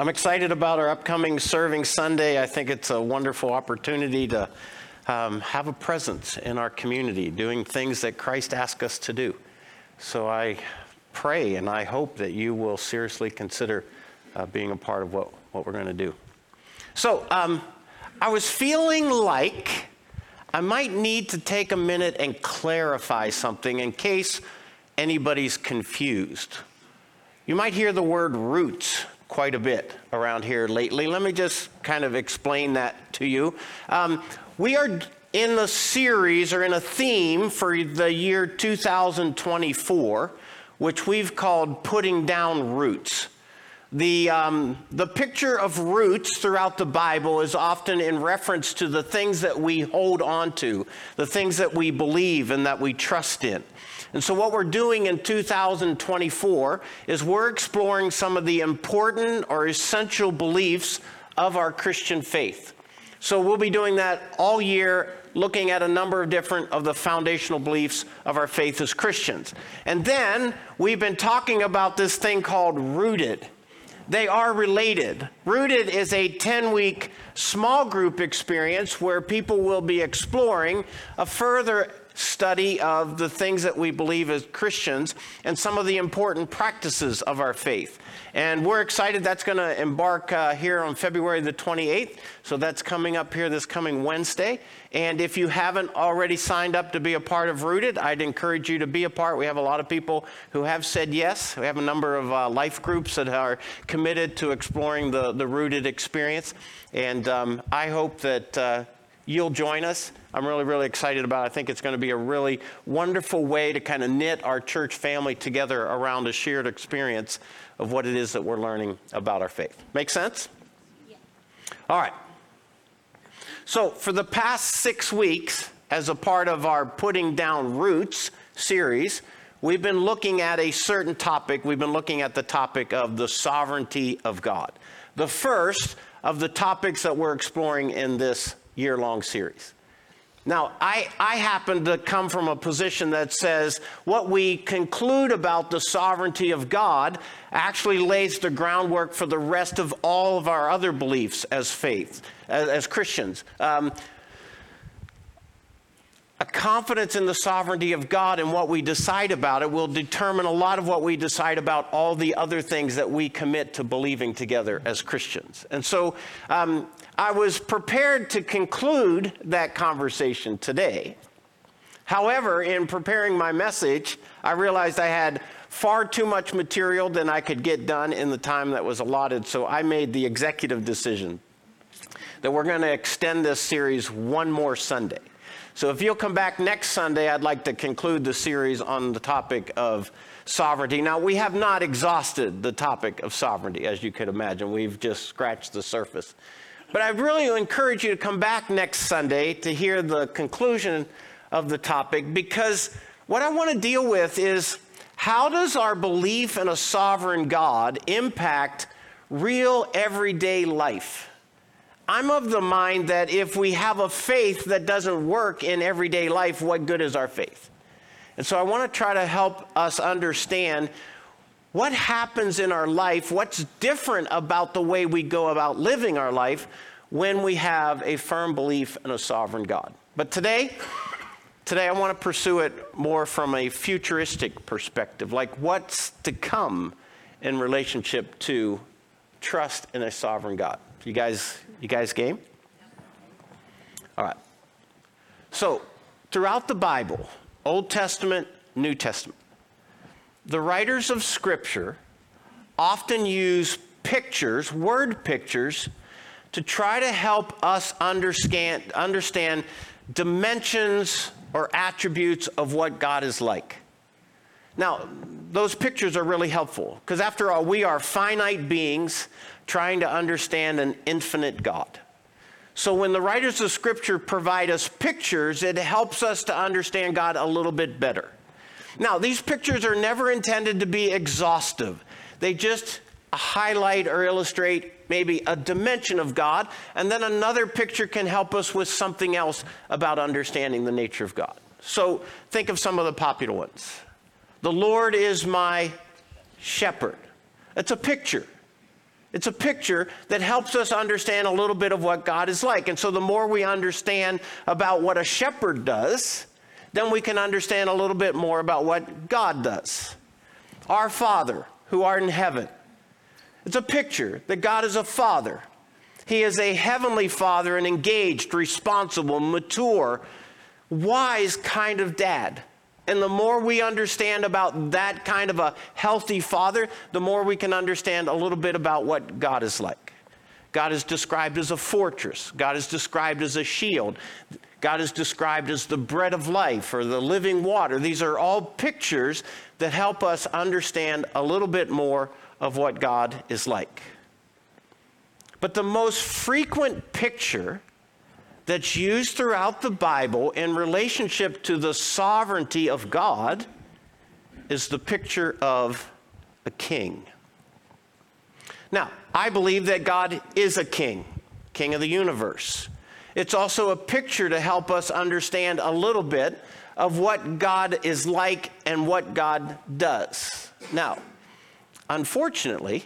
I'm excited about our upcoming Serving Sunday. I think it's a wonderful opportunity to um, have a presence in our community, doing things that Christ asked us to do. So I pray and I hope that you will seriously consider uh, being a part of what, what we're going to do. So um, I was feeling like I might need to take a minute and clarify something in case anybody's confused. You might hear the word roots quite a bit around here lately. Let me just kind of explain that to you. Um, we are in a series or in a theme for the year 2024, which we've called Putting Down Roots. The, um, the picture of roots throughout the Bible is often in reference to the things that we hold on to, the things that we believe and that we trust in. And so, what we're doing in 2024 is we're exploring some of the important or essential beliefs of our Christian faith. So, we'll be doing that all year, looking at a number of different of the foundational beliefs of our faith as Christians. And then we've been talking about this thing called rooted. They are related. Rooted is a 10 week small group experience where people will be exploring a further study of the things that we believe as Christians and some of the important practices of our faith. And we're excited that's going to embark uh, here on February the 28th. So that's coming up here this coming Wednesday. And if you haven't already signed up to be a part of Rooted, I'd encourage you to be a part. We have a lot of people who have said yes. We have a number of uh, life groups that are committed to exploring the, the Rooted experience. And um, I hope that. Uh, you'll join us. I'm really, really excited about it. I think it's going to be a really wonderful way to kind of knit our church family together around a shared experience of what it is that we're learning about our faith. Make sense? Yeah. All right. So, for the past six weeks, as a part of our Putting Down Roots series, we've been looking at a certain topic. We've been looking at the topic of the sovereignty of God. The first of the topics that we're exploring in this year long series. Now, I, I happen to come from a position that says what we conclude about the sovereignty of God actually lays the groundwork for the rest of all of our other beliefs as faith, as, as Christians. Um, a confidence in the sovereignty of God and what we decide about it will determine a lot of what we decide about all the other things that we commit to believing together as Christians. And so um, I was prepared to conclude that conversation today. However, in preparing my message, I realized I had far too much material than I could get done in the time that was allotted, so I made the executive decision that we're going to extend this series one more Sunday. So if you'll come back next Sunday, I'd like to conclude the series on the topic of sovereignty. Now, we have not exhausted the topic of sovereignty, as you could imagine. We've just scratched the surface. But I really encourage you to come back next Sunday to hear the conclusion of the topic because what I want to deal with is how does our belief in a sovereign God impact real everyday life? I'm of the mind that if we have a faith that doesn't work in everyday life, what good is our faith? And so I want to try to help us understand what happens in our life, what's different about the way we go about living our life when we have a firm belief in a sovereign God. But today, today I want to pursue it more from a futuristic perspective, like what's to come in relationship to trust in a sovereign God. You guys, you guys game? All right. So, throughout the Bible, Old Testament, New Testament, the writers of Scripture often use pictures, word pictures, to try to help us understand, understand dimensions or attributes of what God is like. Now, those pictures are really helpful because, after all, we are finite beings trying to understand an infinite God. So, when the writers of Scripture provide us pictures, it helps us to understand God a little bit better. Now, these pictures are never intended to be exhaustive, they just highlight or illustrate maybe a dimension of God, and then another picture can help us with something else about understanding the nature of God. So, think of some of the popular ones. The Lord is my shepherd. It's a picture. It's a picture that helps us understand a little bit of what God is like. And so the more we understand about what a shepherd does, then we can understand a little bit more about what God does. Our Father, who art in heaven. It's a picture that God is a father. He is a heavenly father, an engaged, responsible, mature, wise kind of dad. And the more we understand about that kind of a healthy father, the more we can understand a little bit about what God is like. God is described as a fortress, God is described as a shield. God is described as the bread of life or the living water. These are all pictures that help us understand a little bit more of what God is like. But the most frequent picture that's used throughout the Bible in relationship to the sovereignty of God is the picture of a king. Now, I believe that God is a king, king of the universe. It's also a picture to help us understand a little bit of what God is like and what God does. Now, unfortunately,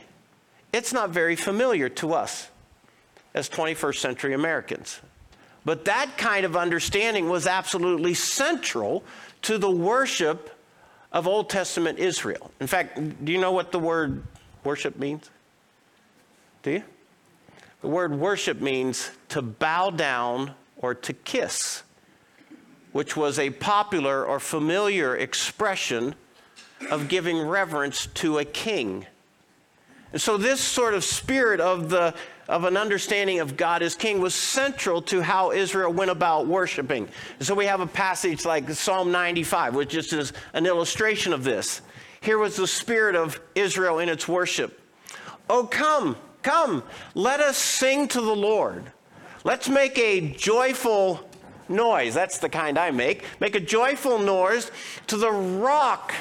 it's not very familiar to us as 21st century Americans. But that kind of understanding was absolutely central to the worship of Old Testament Israel. In fact, do you know what the word worship means? Do you? The word worship means to bow down or to kiss, which was a popular or familiar expression of giving reverence to a king. And so, this sort of spirit of the of an understanding of God as king was central to how Israel went about worshiping. So we have a passage like Psalm 95, which just is an illustration of this. Here was the spirit of Israel in its worship. Oh, come, come, let us sing to the Lord. Let's make a joyful noise. That's the kind I make. Make a joyful noise to the rock.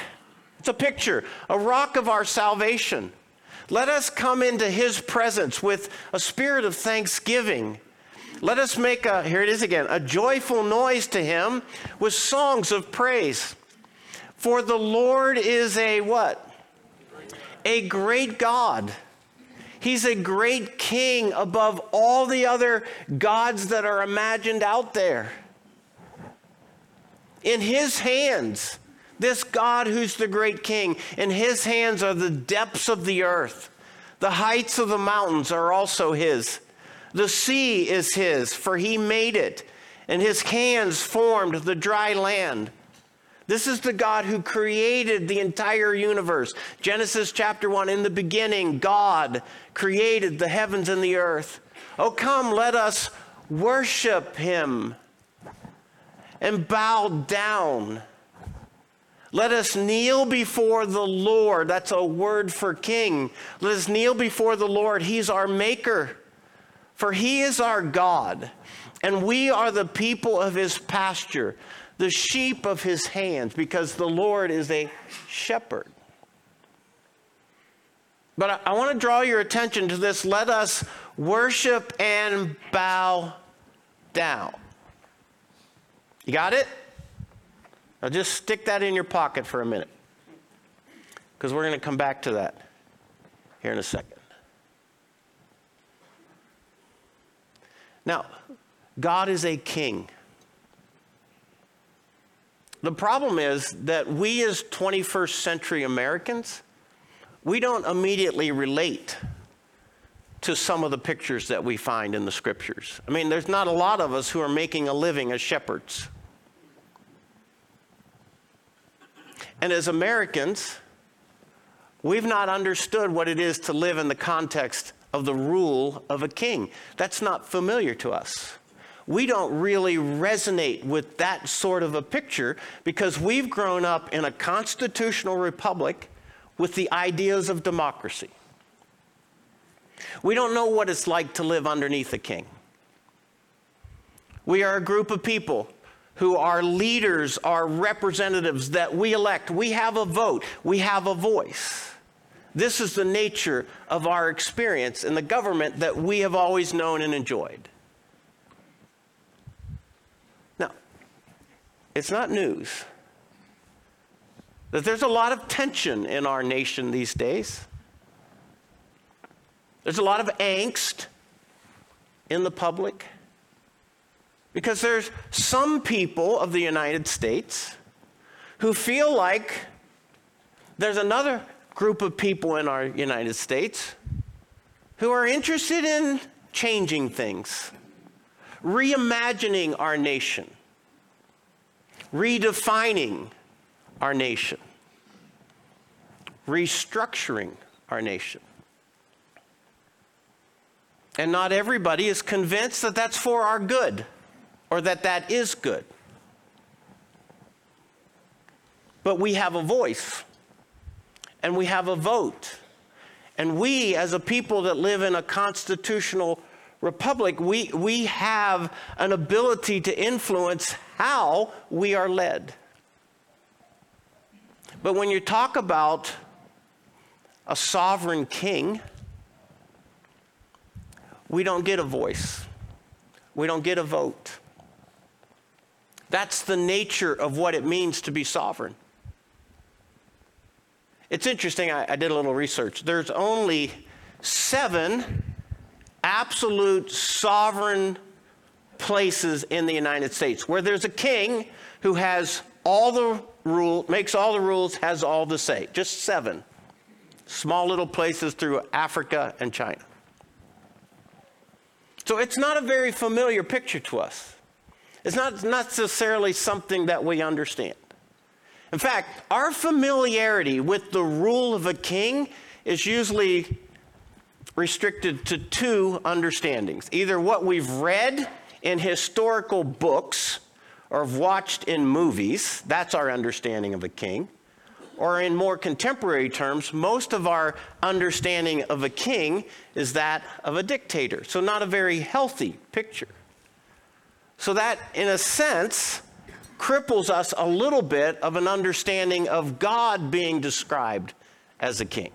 It's a picture, a rock of our salvation. Let us come into his presence with a spirit of thanksgiving. Let us make a, here it is again, a joyful noise to him with songs of praise. For the Lord is a what? A great God. He's a great king above all the other gods that are imagined out there. In his hands, this God who's the great king, in his hands are the depths of the earth. The heights of the mountains are also his. The sea is his, for he made it, and his hands formed the dry land. This is the God who created the entire universe. Genesis chapter 1 In the beginning, God created the heavens and the earth. Oh, come, let us worship him and bow down. Let us kneel before the Lord. That's a word for king. Let us kneel before the Lord. He's our maker, for he is our God, and we are the people of his pasture, the sheep of his hands, because the Lord is a shepherd. But I, I want to draw your attention to this. Let us worship and bow down. You got it? Now just stick that in your pocket for a minute because we're going to come back to that here in a second. Now, God is a king. The problem is that we, as 21st century Americans, we don't immediately relate to some of the pictures that we find in the scriptures. I mean, there's not a lot of us who are making a living as shepherds. And as Americans, we've not understood what it is to live in the context of the rule of a king. That's not familiar to us. We don't really resonate with that sort of a picture because we've grown up in a constitutional republic with the ideas of democracy. We don't know what it's like to live underneath a king. We are a group of people who are leaders, are representatives that we elect. We have a vote, we have a voice. This is the nature of our experience in the government that we have always known and enjoyed. Now, it's not news that there's a lot of tension in our nation these days. There's a lot of angst in the public because there's some people of the United States who feel like there's another group of people in our United States who are interested in changing things, reimagining our nation, redefining our nation, restructuring our nation. And not everybody is convinced that that's for our good or that that is good. But we have a voice and we have a vote. And we, as a people that live in a constitutional republic, we, we have an ability to influence how we are led. But when you talk about a sovereign king, we don't get a voice, we don't get a vote. That's the nature of what it means to be sovereign. It's interesting, I, I did a little research. There's only seven absolute sovereign places in the United States where there's a king who has all the rule, makes all the rules, has all the say. Just seven small little places through Africa and China. So it's not a very familiar picture to us. It's not necessarily something that we understand. In fact, our familiarity with the rule of a king is usually restricted to two understandings either what we've read in historical books or have watched in movies, that's our understanding of a king, or in more contemporary terms, most of our understanding of a king is that of a dictator. So, not a very healthy picture. So, that in a sense cripples us a little bit of an understanding of God being described as a king.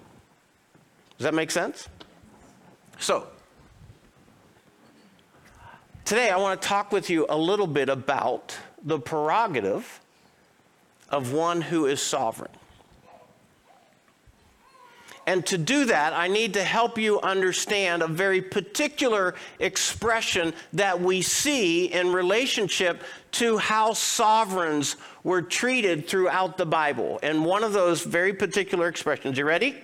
Does that make sense? So, today I want to talk with you a little bit about the prerogative of one who is sovereign. And to do that, I need to help you understand a very particular expression that we see in relationship to how sovereigns were treated throughout the Bible. And one of those very particular expressions, you ready?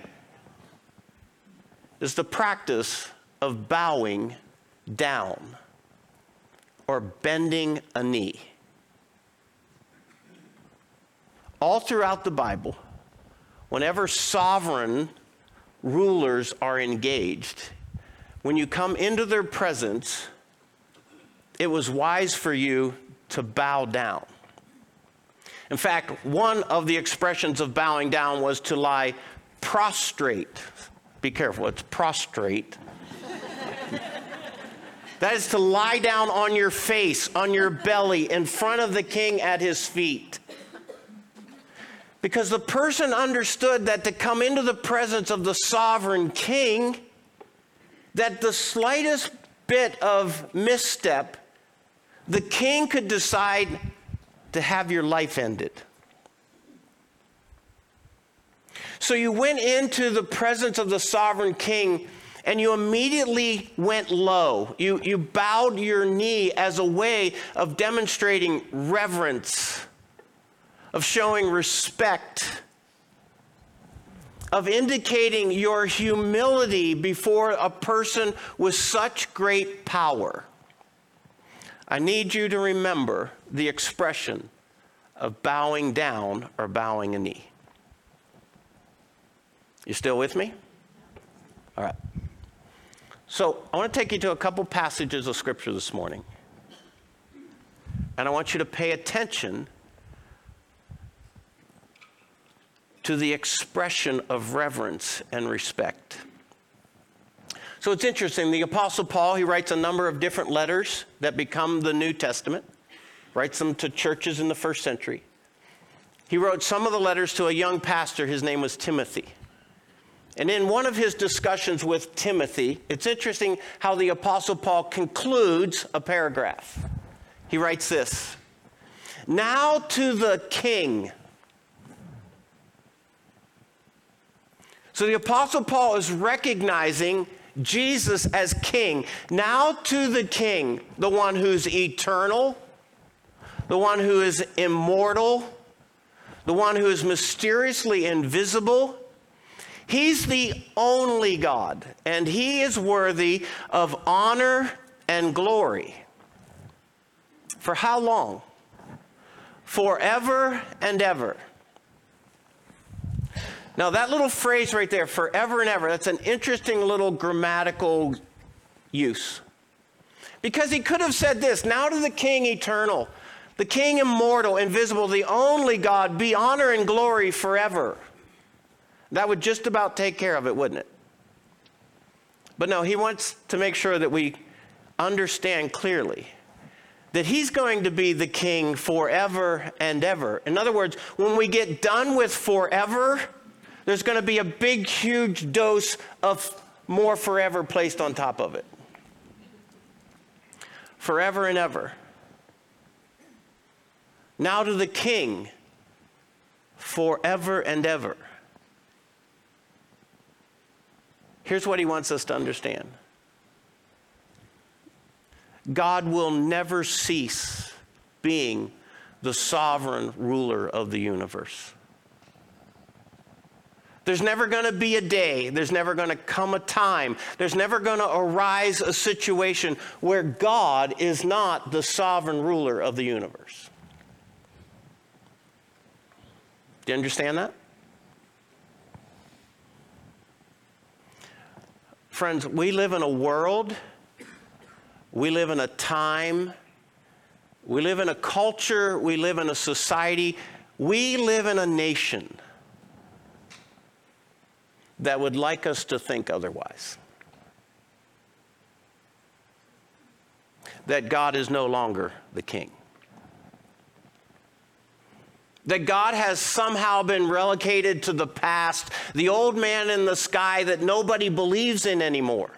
Is the practice of bowing down or bending a knee. All throughout the Bible, whenever sovereign rulers are engaged, when you come into their presence, it was wise for you to bow down. In fact, one of the expressions of bowing down was to lie prostrate. Be careful, it's prostrate. that is to lie down on your face, on your belly, in front of the king at his feet. Because the person understood that to come into the presence of the sovereign king, that the slightest bit of misstep, the king could decide to have your life ended. So you went into the presence of the sovereign king and you immediately went low. You, you bowed your knee as a way of demonstrating reverence of showing respect, of indicating your humility before a person with such great power. I need you to remember the expression of bowing down or bowing a knee. You still with me? All right. So I want to take you to a couple passages of Scripture this morning. And I want you to pay attention to the expression of reverence and respect. So it's interesting. The Apostle Paul, he writes a number of different letters that become the New Testament, writes them to churches in the first century. He wrote some of the letters to a young pastor. His name was Timothy. And in one of his discussions with Timothy, it's interesting how the Apostle Paul concludes a paragraph. He writes this Now to the king So the Apostle Paul is recognizing Jesus as king. Now to the king, the one who's eternal, the one who is immortal, the one who is mysteriously invisible. He's the only God, and he is worthy of honor and glory. For how long? Forever and ever. Now, that little phrase right there, forever and ever, that's an interesting little grammatical use. Because he could have said this now to the king eternal, the king immortal, invisible, the only God, be honor and glory forever. That would just about take care of it, wouldn't it? But no, he wants to make sure that we understand clearly that he's going to be the king forever and ever. In other words, when we get done with forever, there's going to be a big, huge dose of more forever placed on top of it. Forever and ever. Now to the King, forever and ever. Here's what he wants us to understand God will never cease being the sovereign ruler of the universe. There's never going to be a day, there's never going to come a time, there's never going to arise a situation where God is not the sovereign ruler of the universe. Do you understand that? Friends, we live in a world, we live in a time, we live in a culture, we live in a society, we live in a nation that would like us to think otherwise. That God is no longer the king. That God has somehow been relegated to the past, the old man in the sky that nobody believes in anymore.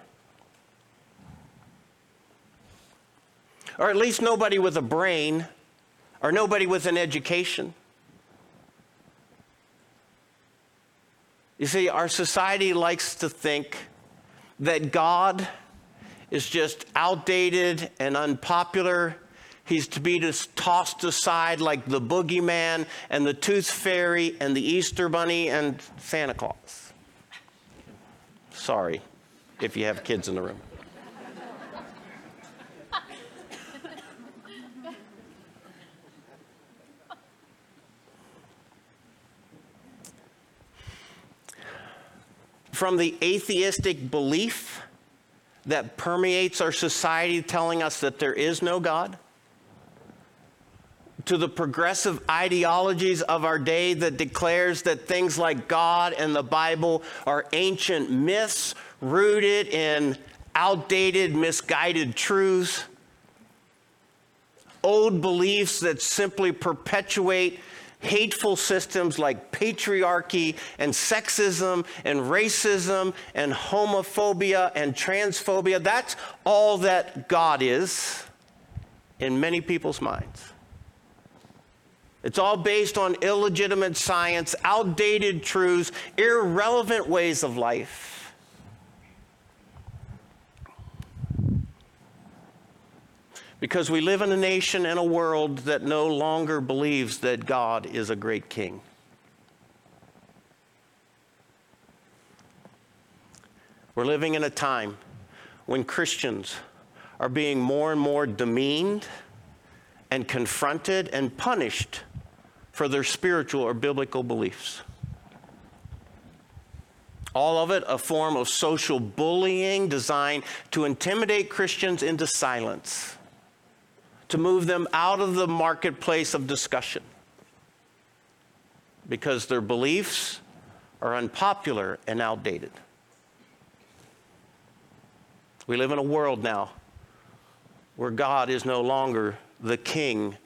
Or at least nobody with a brain, or nobody with an education. You see, our society likes to think that God is just outdated and unpopular. He's to be just tossed aside like the boogeyman and the tooth fairy and the Easter bunny and Santa Claus. Sorry if you have kids in the room. From the atheistic belief that permeates our society telling us that there is no God, to the progressive ideologies of our day that declares that things like God and the Bible are ancient myths rooted in outdated, misguided truths, old beliefs that simply perpetuate hateful systems like patriarchy and sexism and racism and homophobia and transphobia. That's all that God is in many people's minds. It's all based on illegitimate science, outdated truths, irrelevant ways of life. Because we live in a nation and a world that no longer believes that God is a great king. We're living in a time when Christians are being more and more demeaned and confronted and punished for their spiritual or biblical beliefs. All of it a form of social bullying designed to intimidate Christians into silence to move them out of the marketplace of discussion because their beliefs are unpopular and outdated. We live in a world now where God is no longer the king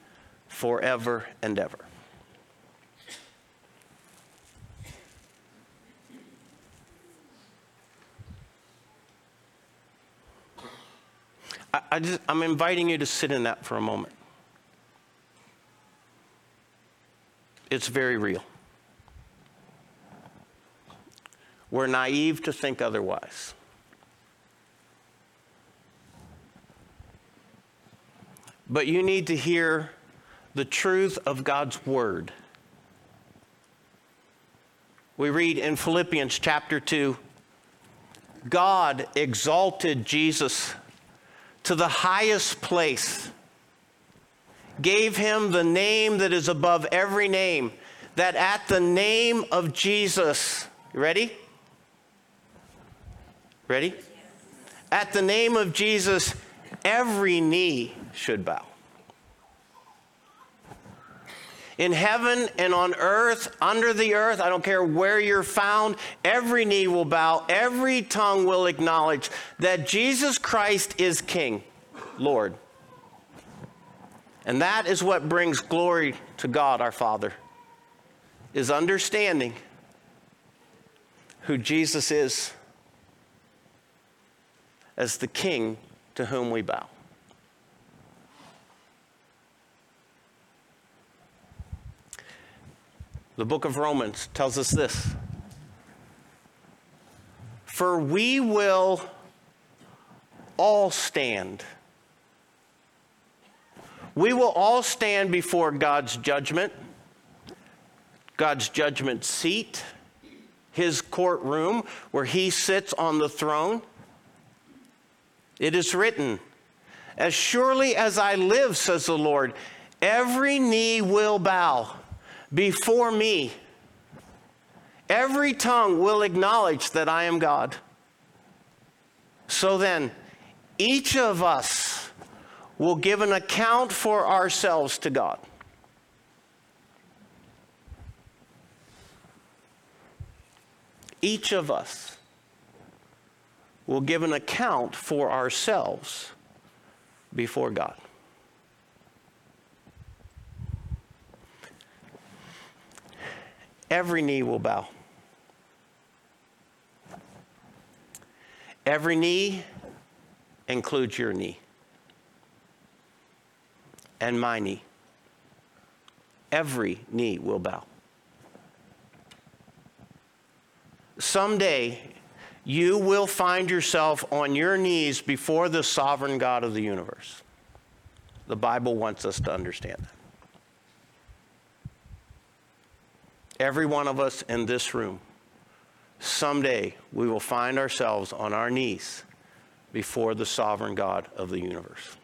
forever and ever. I, I just, I'm inviting you to sit in that for a moment. It's very real. We're naive to think otherwise. But you need to hear the truth of God's word. We read in Philippians chapter 2 God exalted Jesus to the highest place, gave him the name that is above every name, that at the name of Jesus, ready? Ready? At the name of Jesus, every knee should bow. In heaven and on earth, under the earth, I don't care where you're found, every knee will bow, every tongue will acknowledge that Jesus Christ is King, Lord. And that is what brings glory to God our Father, is understanding who Jesus is as the King to whom we bow. The book of Romans tells us this For we will all stand. We will all stand before God's judgment, God's judgment seat, his courtroom where he sits on the throne. It is written, As surely as I live, says the Lord, every knee will bow before me. Every tongue will acknowledge that I am God. So then, each of us will give an account for ourselves to God. Each of us will give an account for ourselves before God. Every knee will bow. Every knee includes your knee and my knee. Every knee will bow. Someday, you will find yourself on your knees before the sovereign God of the universe. The Bible wants us to understand that. Every one of us in this room, someday we will find ourselves on our knees before the sovereign God of the universe.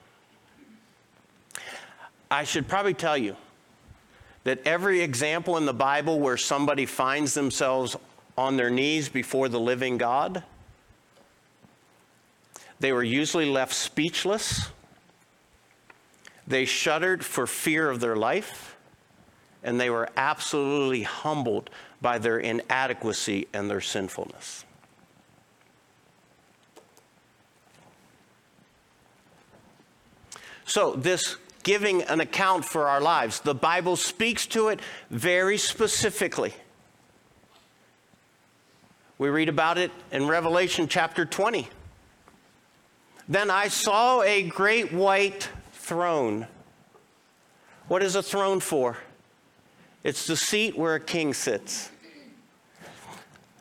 I should probably tell you that every example in the Bible where somebody finds themselves on their knees before the living God, they were usually left speechless. They shuddered for fear of their life, and they were absolutely humbled by their inadequacy and their sinfulness. So, this giving an account for our lives, the Bible speaks to it very specifically. We read about it in Revelation chapter 20. Then I saw a great white throne. What is a throne for? It's the seat where a king sits.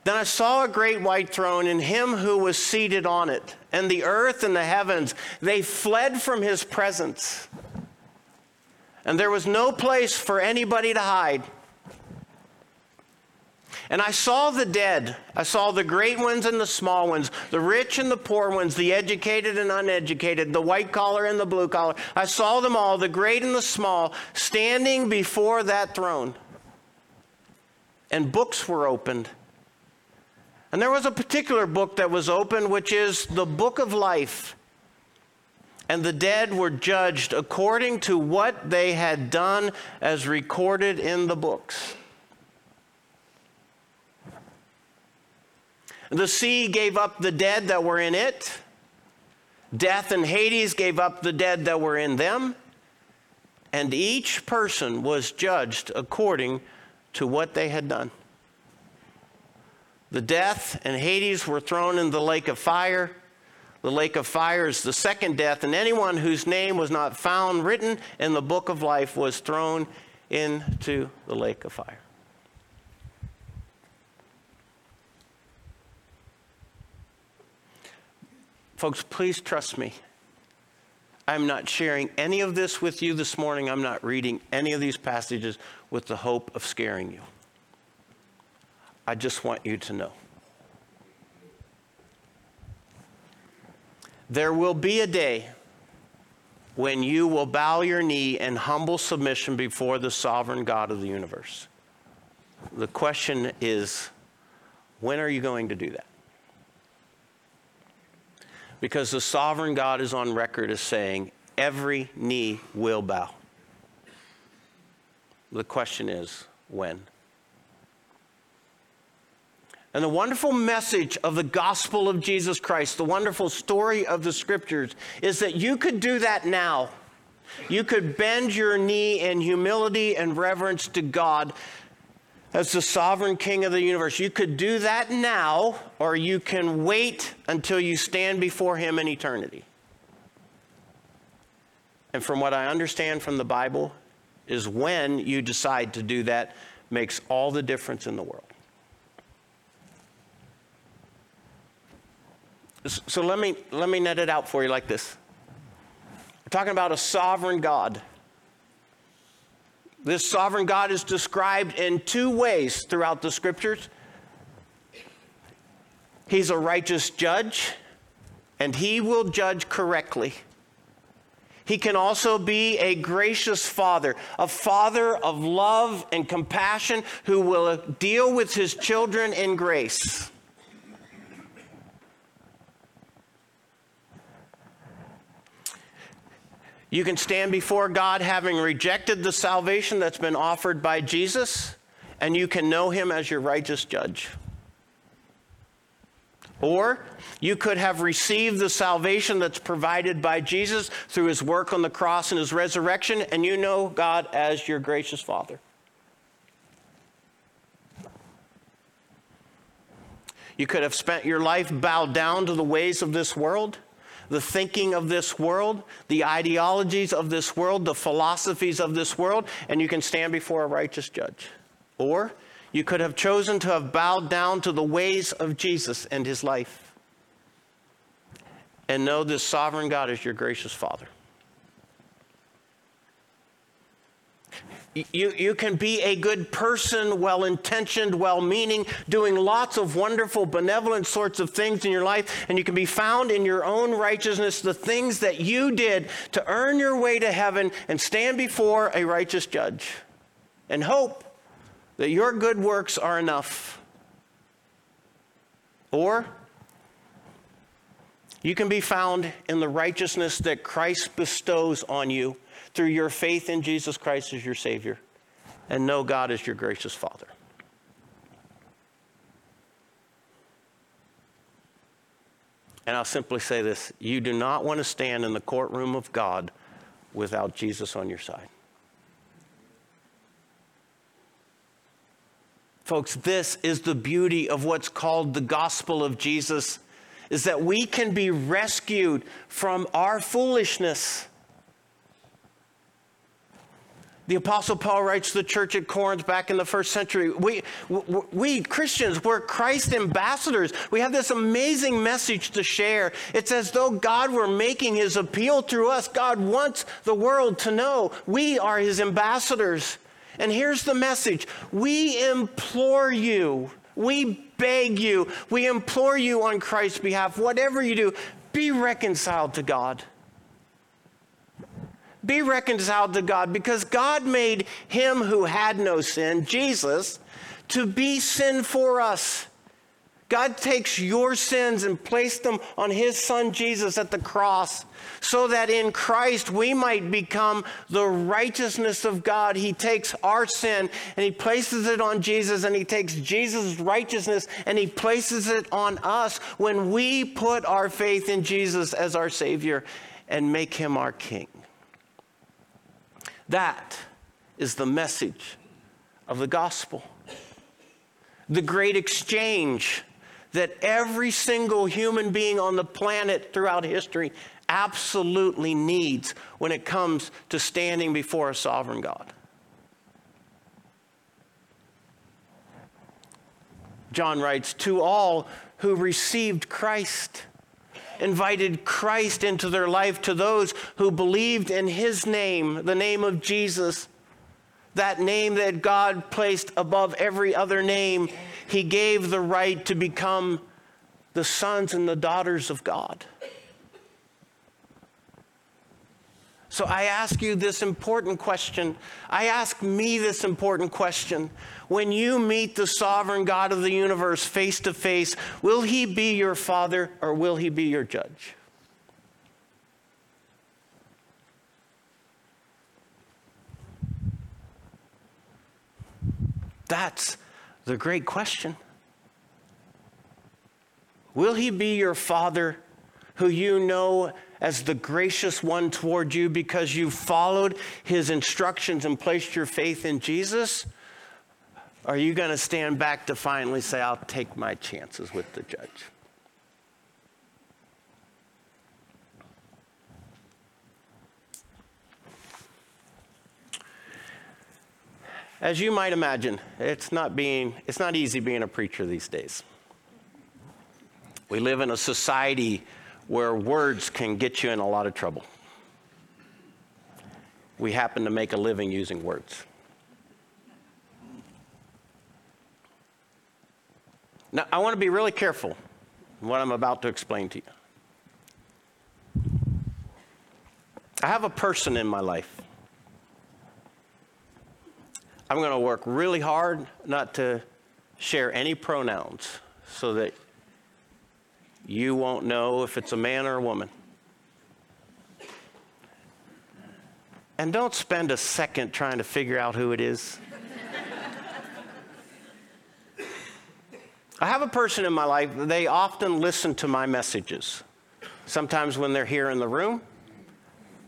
Then I saw a great white throne and him who was seated on it, and the earth and the heavens, they fled from his presence. And there was no place for anybody to hide. And I saw the dead. I saw the great ones and the small ones, the rich and the poor ones, the educated and uneducated, the white collar and the blue collar. I saw them all, the great and the small, standing before that throne. And books were opened. And there was a particular book that was opened, which is the book of life. And the dead were judged according to what they had done as recorded in the books. The sea gave up the dead that were in it. Death and Hades gave up the dead that were in them. And each person was judged according to what they had done. The death and Hades were thrown in the lake of fire. The lake of fire is the second death, and anyone whose name was not found written in the book of life was thrown into the lake of fire. Folks, please trust me. I'm not sharing any of this with you this morning. I'm not reading any of these passages with the hope of scaring you. I just want you to know. There will be a day when you will bow your knee in humble submission before the sovereign God of the universe. The question is, when are you going to do that? Because the sovereign God is on record as saying, every knee will bow. The question is, when? And the wonderful message of the gospel of Jesus Christ, the wonderful story of the scriptures, is that you could do that now. You could bend your knee in humility and reverence to God as the sovereign king of the universe. You could do that now, or you can wait until you stand before him in eternity. And from what I understand from the Bible, is when you decide to do that makes all the difference in the world. So let me, let me net it out for you like this. We're talking about a sovereign God. This sovereign God is described in two ways throughout the scriptures. He's a righteous judge, and he will judge correctly. He can also be a gracious father, a father of love and compassion who will deal with his children in grace. You can stand before God having rejected the salvation that's been offered by Jesus, and you can know him as your righteous judge. Or you could have received the salvation that's provided by Jesus through his work on the cross and his resurrection, and you know God as your gracious Father. You could have spent your life bowed down to the ways of this world the thinking of this world, the ideologies of this world, the philosophies of this world, and you can stand before a righteous judge. Or you could have chosen to have bowed down to the ways of Jesus and his life and know this sovereign God is your gracious Father. You, you can be a good person, well intentioned, well meaning, doing lots of wonderful, benevolent sorts of things in your life, and you can be found in your own righteousness, the things that you did to earn your way to heaven and stand before a righteous judge and hope that your good works are enough. Or you can be found in the righteousness that Christ bestows on you through your faith in Jesus Christ as your Savior and know God as your gracious Father. And I'll simply say this you do not want to stand in the courtroom of God without Jesus on your side. Folks, this is the beauty of what's called the gospel of Jesus is that we can be rescued from our foolishness the Apostle Paul writes to the church at Corinth back in the first century. We, we Christians, we're Christ ambassadors. We have this amazing message to share. It's as though God were making his appeal through us. God wants the world to know we are his ambassadors. And here's the message we implore you, we beg you, we implore you on Christ's behalf, whatever you do, be reconciled to God be reconciled to God because God made him who had no sin, Jesus, to be sin for us. God takes your sins and placed them on his son Jesus at the cross so that in Christ we might become the righteousness of God. He takes our sin and he places it on Jesus and he takes Jesus' righteousness and he places it on us when we put our faith in Jesus as our Savior and make him our King. That is the message of the gospel. The great exchange that every single human being on the planet throughout history absolutely needs when it comes to standing before a sovereign God. John writes, To all who received Christ, invited Christ into their life to those who believed in his name, the name of Jesus, that name that God placed above every other name. He gave the right to become the sons and the daughters of God. So I ask you this important question. I ask me this important question. When you meet the sovereign God of the universe face to face, will he be your father or will he be your judge? That's the great question. Will he be your father who you know as the gracious one toward you because you followed his instructions and placed your faith in Jesus? Are you going to stand back to finally say, I'll take my chances with the judge? As you might imagine, it's not, being, it's not easy being a preacher these days. We live in a society where words can get you in a lot of trouble. We happen to make a living using words. Now, I want to be really careful what I'm about to explain to you. I have a person in my life. I'm going to work really hard not to share any pronouns so that you won't know if it's a man or a woman. And don't spend a second trying to figure out who it is. I have a person in my life, they often listen to my messages, sometimes when they're here in the room,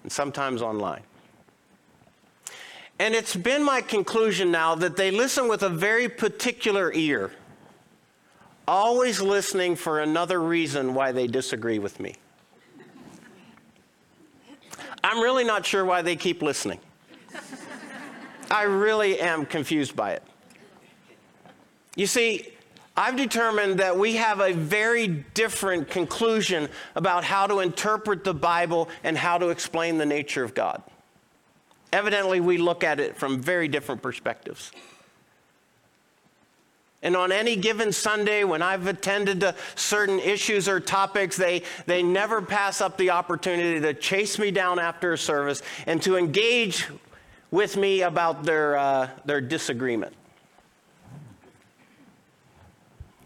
and sometimes online. And it's been my conclusion now that they listen with a very particular ear always listening for another reason why they disagree with me. I'm really not sure why they keep listening. I really am confused by it. You see, I've determined that we have a very different conclusion about how to interpret the Bible and how to explain the nature of God. Evidently, we look at it from very different perspectives. And on any given Sunday, when I've attended to certain issues or topics, they, they never pass up the opportunity to chase me down after a service and to engage with me about their, uh, their disagreement.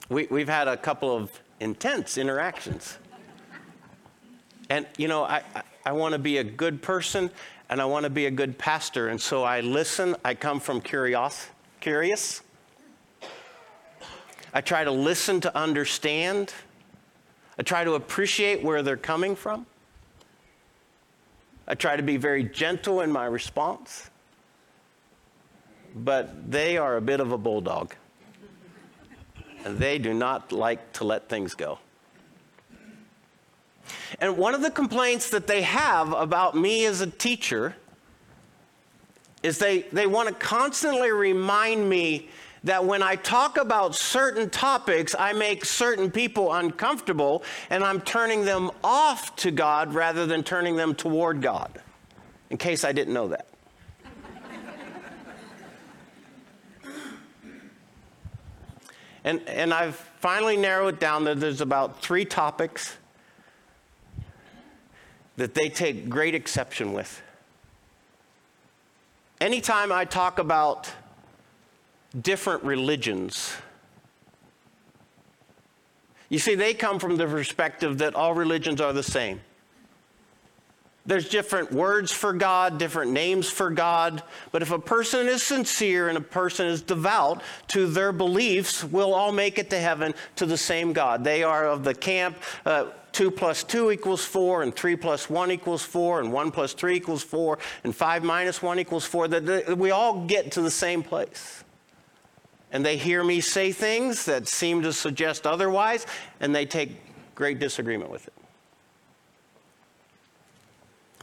We, we've had a couple of intense interactions. And, you know, I, I, want to be a good person and I want to be a good pastor. And so I listen. I come from curious, curious I try to listen to understand. I try to appreciate where they're coming from. I try to be very gentle in my response. But they are a bit of a bulldog. And they do not like to let things go. And one of the complaints that they have about me as a teacher is they, they want to constantly remind me that when I talk about certain topics, I make certain people uncomfortable and I'm turning them off to God rather than turning them toward God, in case I didn't know that. and, and I've finally narrowed it down that there's about three topics that they take great exception with. Anytime I talk about different religions. You see, they come from the perspective that all religions are the same. There's different words for God, different names for God, but if a person is sincere and a person is devout to their beliefs, we'll all make it to heaven to the same God. They are of the camp. Uh, 2 plus 2 equals 4, and 3 plus 1 equals 4, and 1 plus 3 equals 4, and 5 minus 1 equals 4. That we all get to the same place and they hear me say things that seem to suggest otherwise, and they take great disagreement with it.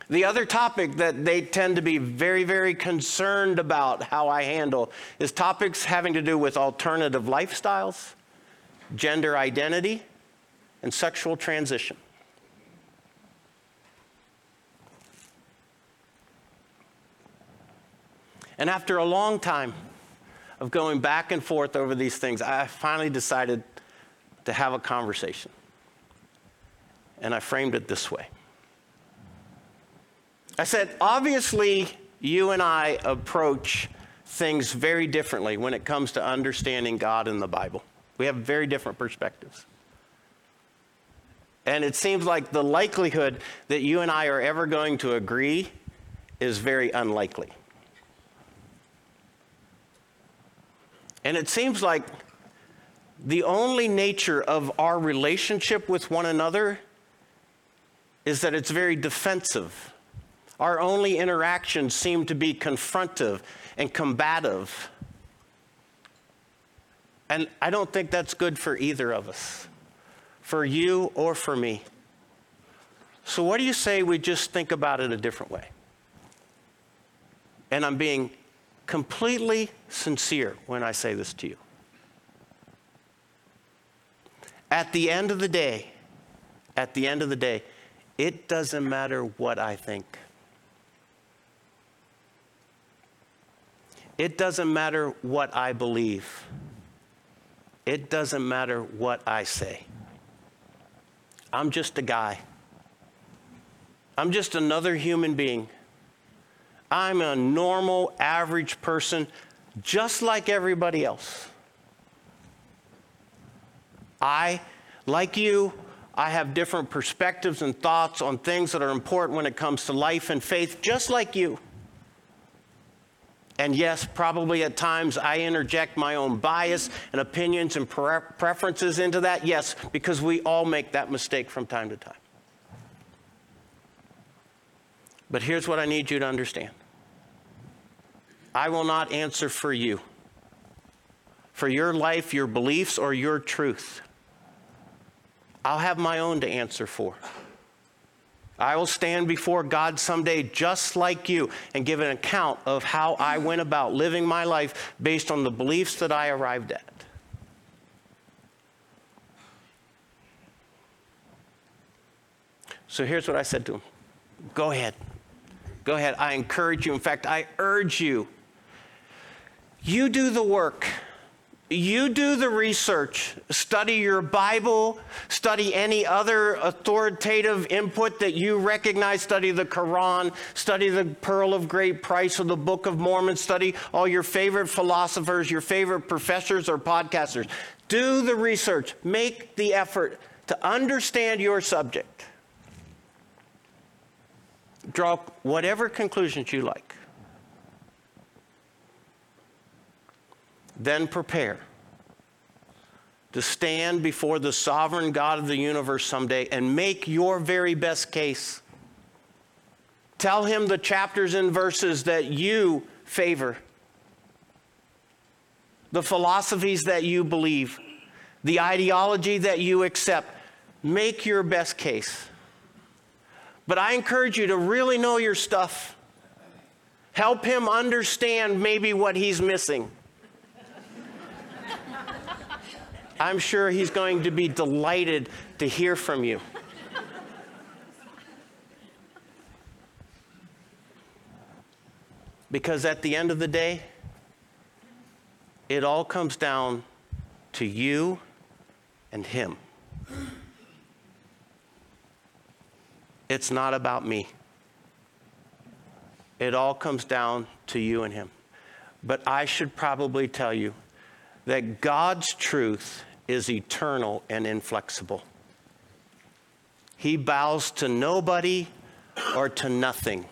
The other topic that they tend to be very, very concerned about how I handle is topics having to do with alternative lifestyles, gender identity, and sexual transition. And after a long time, of going back and forth over these things, I finally decided to have a conversation. And I framed it this way I said, obviously, you and I approach things very differently when it comes to understanding God and the Bible. We have very different perspectives. And it seems like the likelihood that you and I are ever going to agree is very unlikely. And it seems like the only nature of our relationship with one another is that it's very defensive. Our only interactions seem to be confrontive and combative. And I don't think that's good for either of us, for you or for me. So, what do you say we just think about it a different way? And I'm being completely sincere when I say this to you. At the end of the day, at the end of the day, it doesn't matter what I think. It doesn't matter what I believe. It doesn't matter what I say. I'm just a guy. I'm just another human being. I'm a normal, average person, just like everybody else. I, like you, I have different perspectives and thoughts on things that are important when it comes to life and faith, just like you. And yes, probably at times I interject my own bias and opinions and pre- preferences into that. Yes, because we all make that mistake from time to time. But here's what I need you to understand I will not answer for you, for your life, your beliefs, or your truth. I'll have my own to answer for. I will stand before God someday just like you and give an account of how I went about living my life based on the beliefs that I arrived at. So here's what I said to him Go ahead. Go ahead. I encourage you. In fact, I urge you. You do the work. You do the research. Study your Bible. Study any other authoritative input that you recognize. Study the Quran. Study the Pearl of Great Price or the Book of Mormon. Study all your favorite philosophers, your favorite professors or podcasters. Do the research. Make the effort to understand your subject draw whatever conclusions you like. Then prepare to stand before the sovereign God of the universe someday and make your very best case. Tell him the chapters and verses that you favor, the philosophies that you believe, the ideology that you accept. Make your best case. But I encourage you to really know your stuff. Help him understand maybe what he's missing. I'm sure he's going to be delighted to hear from you. Because at the end of the day, it all comes down to you and him. It's not about me. It all comes down to you and Him. But I should probably tell you that God's truth is eternal and inflexible. He bows to nobody or to nothing.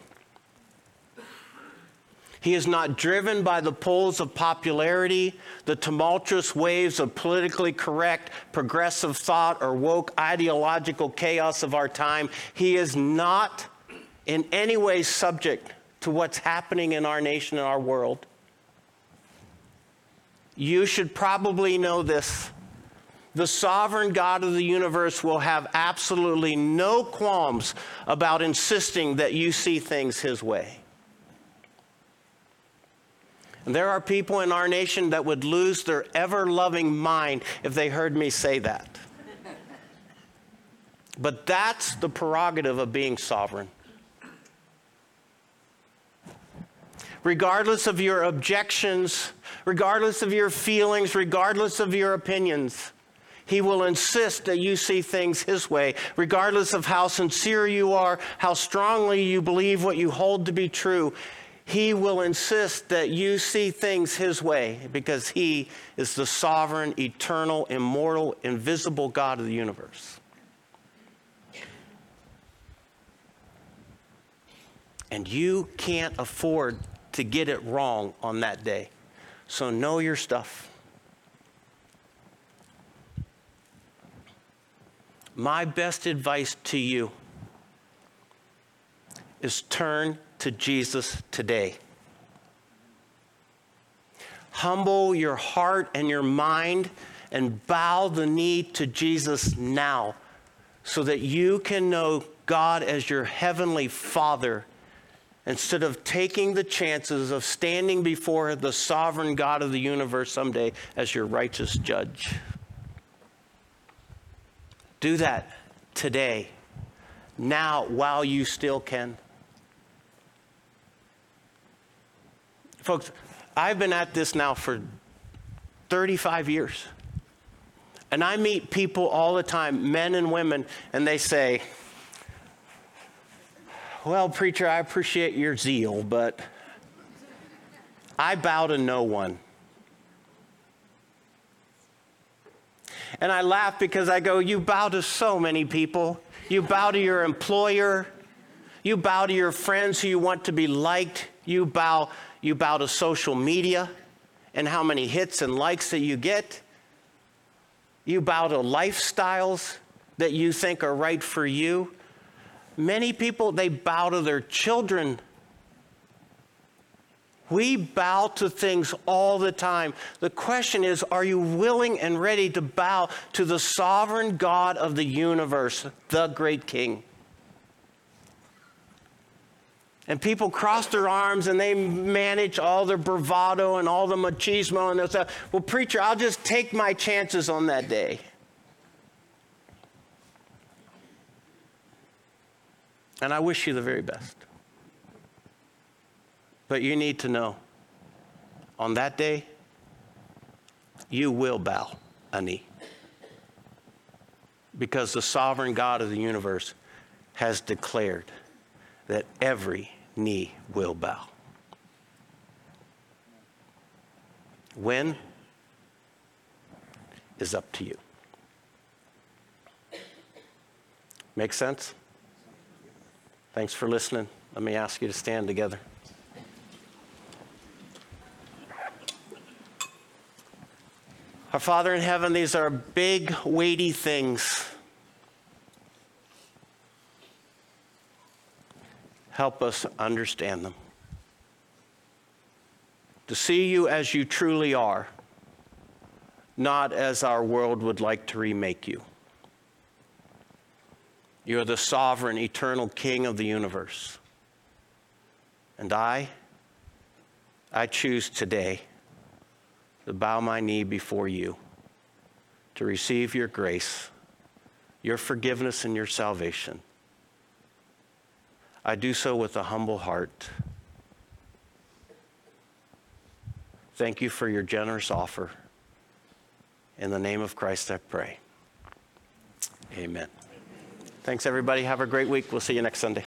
He is not driven by the pulls of popularity, the tumultuous waves of politically correct, progressive thought, or woke ideological chaos of our time. He is not in any way subject to what's happening in our nation and our world. You should probably know this. The sovereign God of the universe will have absolutely no qualms about insisting that you see things his way. And there are people in our nation that would lose their ever loving mind if they heard me say that. But that's the prerogative of being sovereign. regardless of your objections, regardless of your feelings, regardless of your opinions. He will insist that you see things His way, regardless of how sincere you are, how strongly you believe what you hold to be true. He will insist that you see things His way because He is the sovereign, eternal, immortal, invisible God of the universe. And you can't afford to get it wrong on that day. So know your stuff. My best advice to you is turn to Jesus today. Humble your heart and your mind and bow the knee to Jesus now so that you can know God as your heavenly Father instead of taking the chances of standing before the sovereign God of the universe someday as your righteous judge. Do that today, now, while you still can. Folks, I've been at this now for 35 years. And I meet people all the time, men and women, and they say, Well, preacher, I appreciate your zeal, but I bow to no one. And I laugh because I go, You bow to so many people. You bow to your employer. You bow to your friends who you want to be liked. You bow, you bow to social media and how many hits and likes that you get. You bow to lifestyles that you think are right for you. Many people, they bow to their children we bow to things all the time. The question is are you willing and ready to bow to the sovereign God of the universe, the great King? And people cross their arms and they manage all their bravado and all the machismo and they'll say, Well, preacher, I'll just take my chances on that day. And I wish you the very best. But you need to know on that day, you will bow a knee. Because the sovereign God of the universe has declared that every knee will bow. When is up to you. Make sense? Thanks for listening. Let me ask you to stand together. Our Father in heaven, these are big, weighty things. Help us understand them. To see you as you truly are, not as our world would like to remake you. You are the sovereign, eternal King of the universe. And I, I choose today to bow my knee before you, to receive your grace, your forgiveness, and your salvation. I do so with a humble heart. Thank you for your generous offer. In the name of Christ, I pray. Amen. Thanks, everybody. Have a great week. We'll see you next Sunday.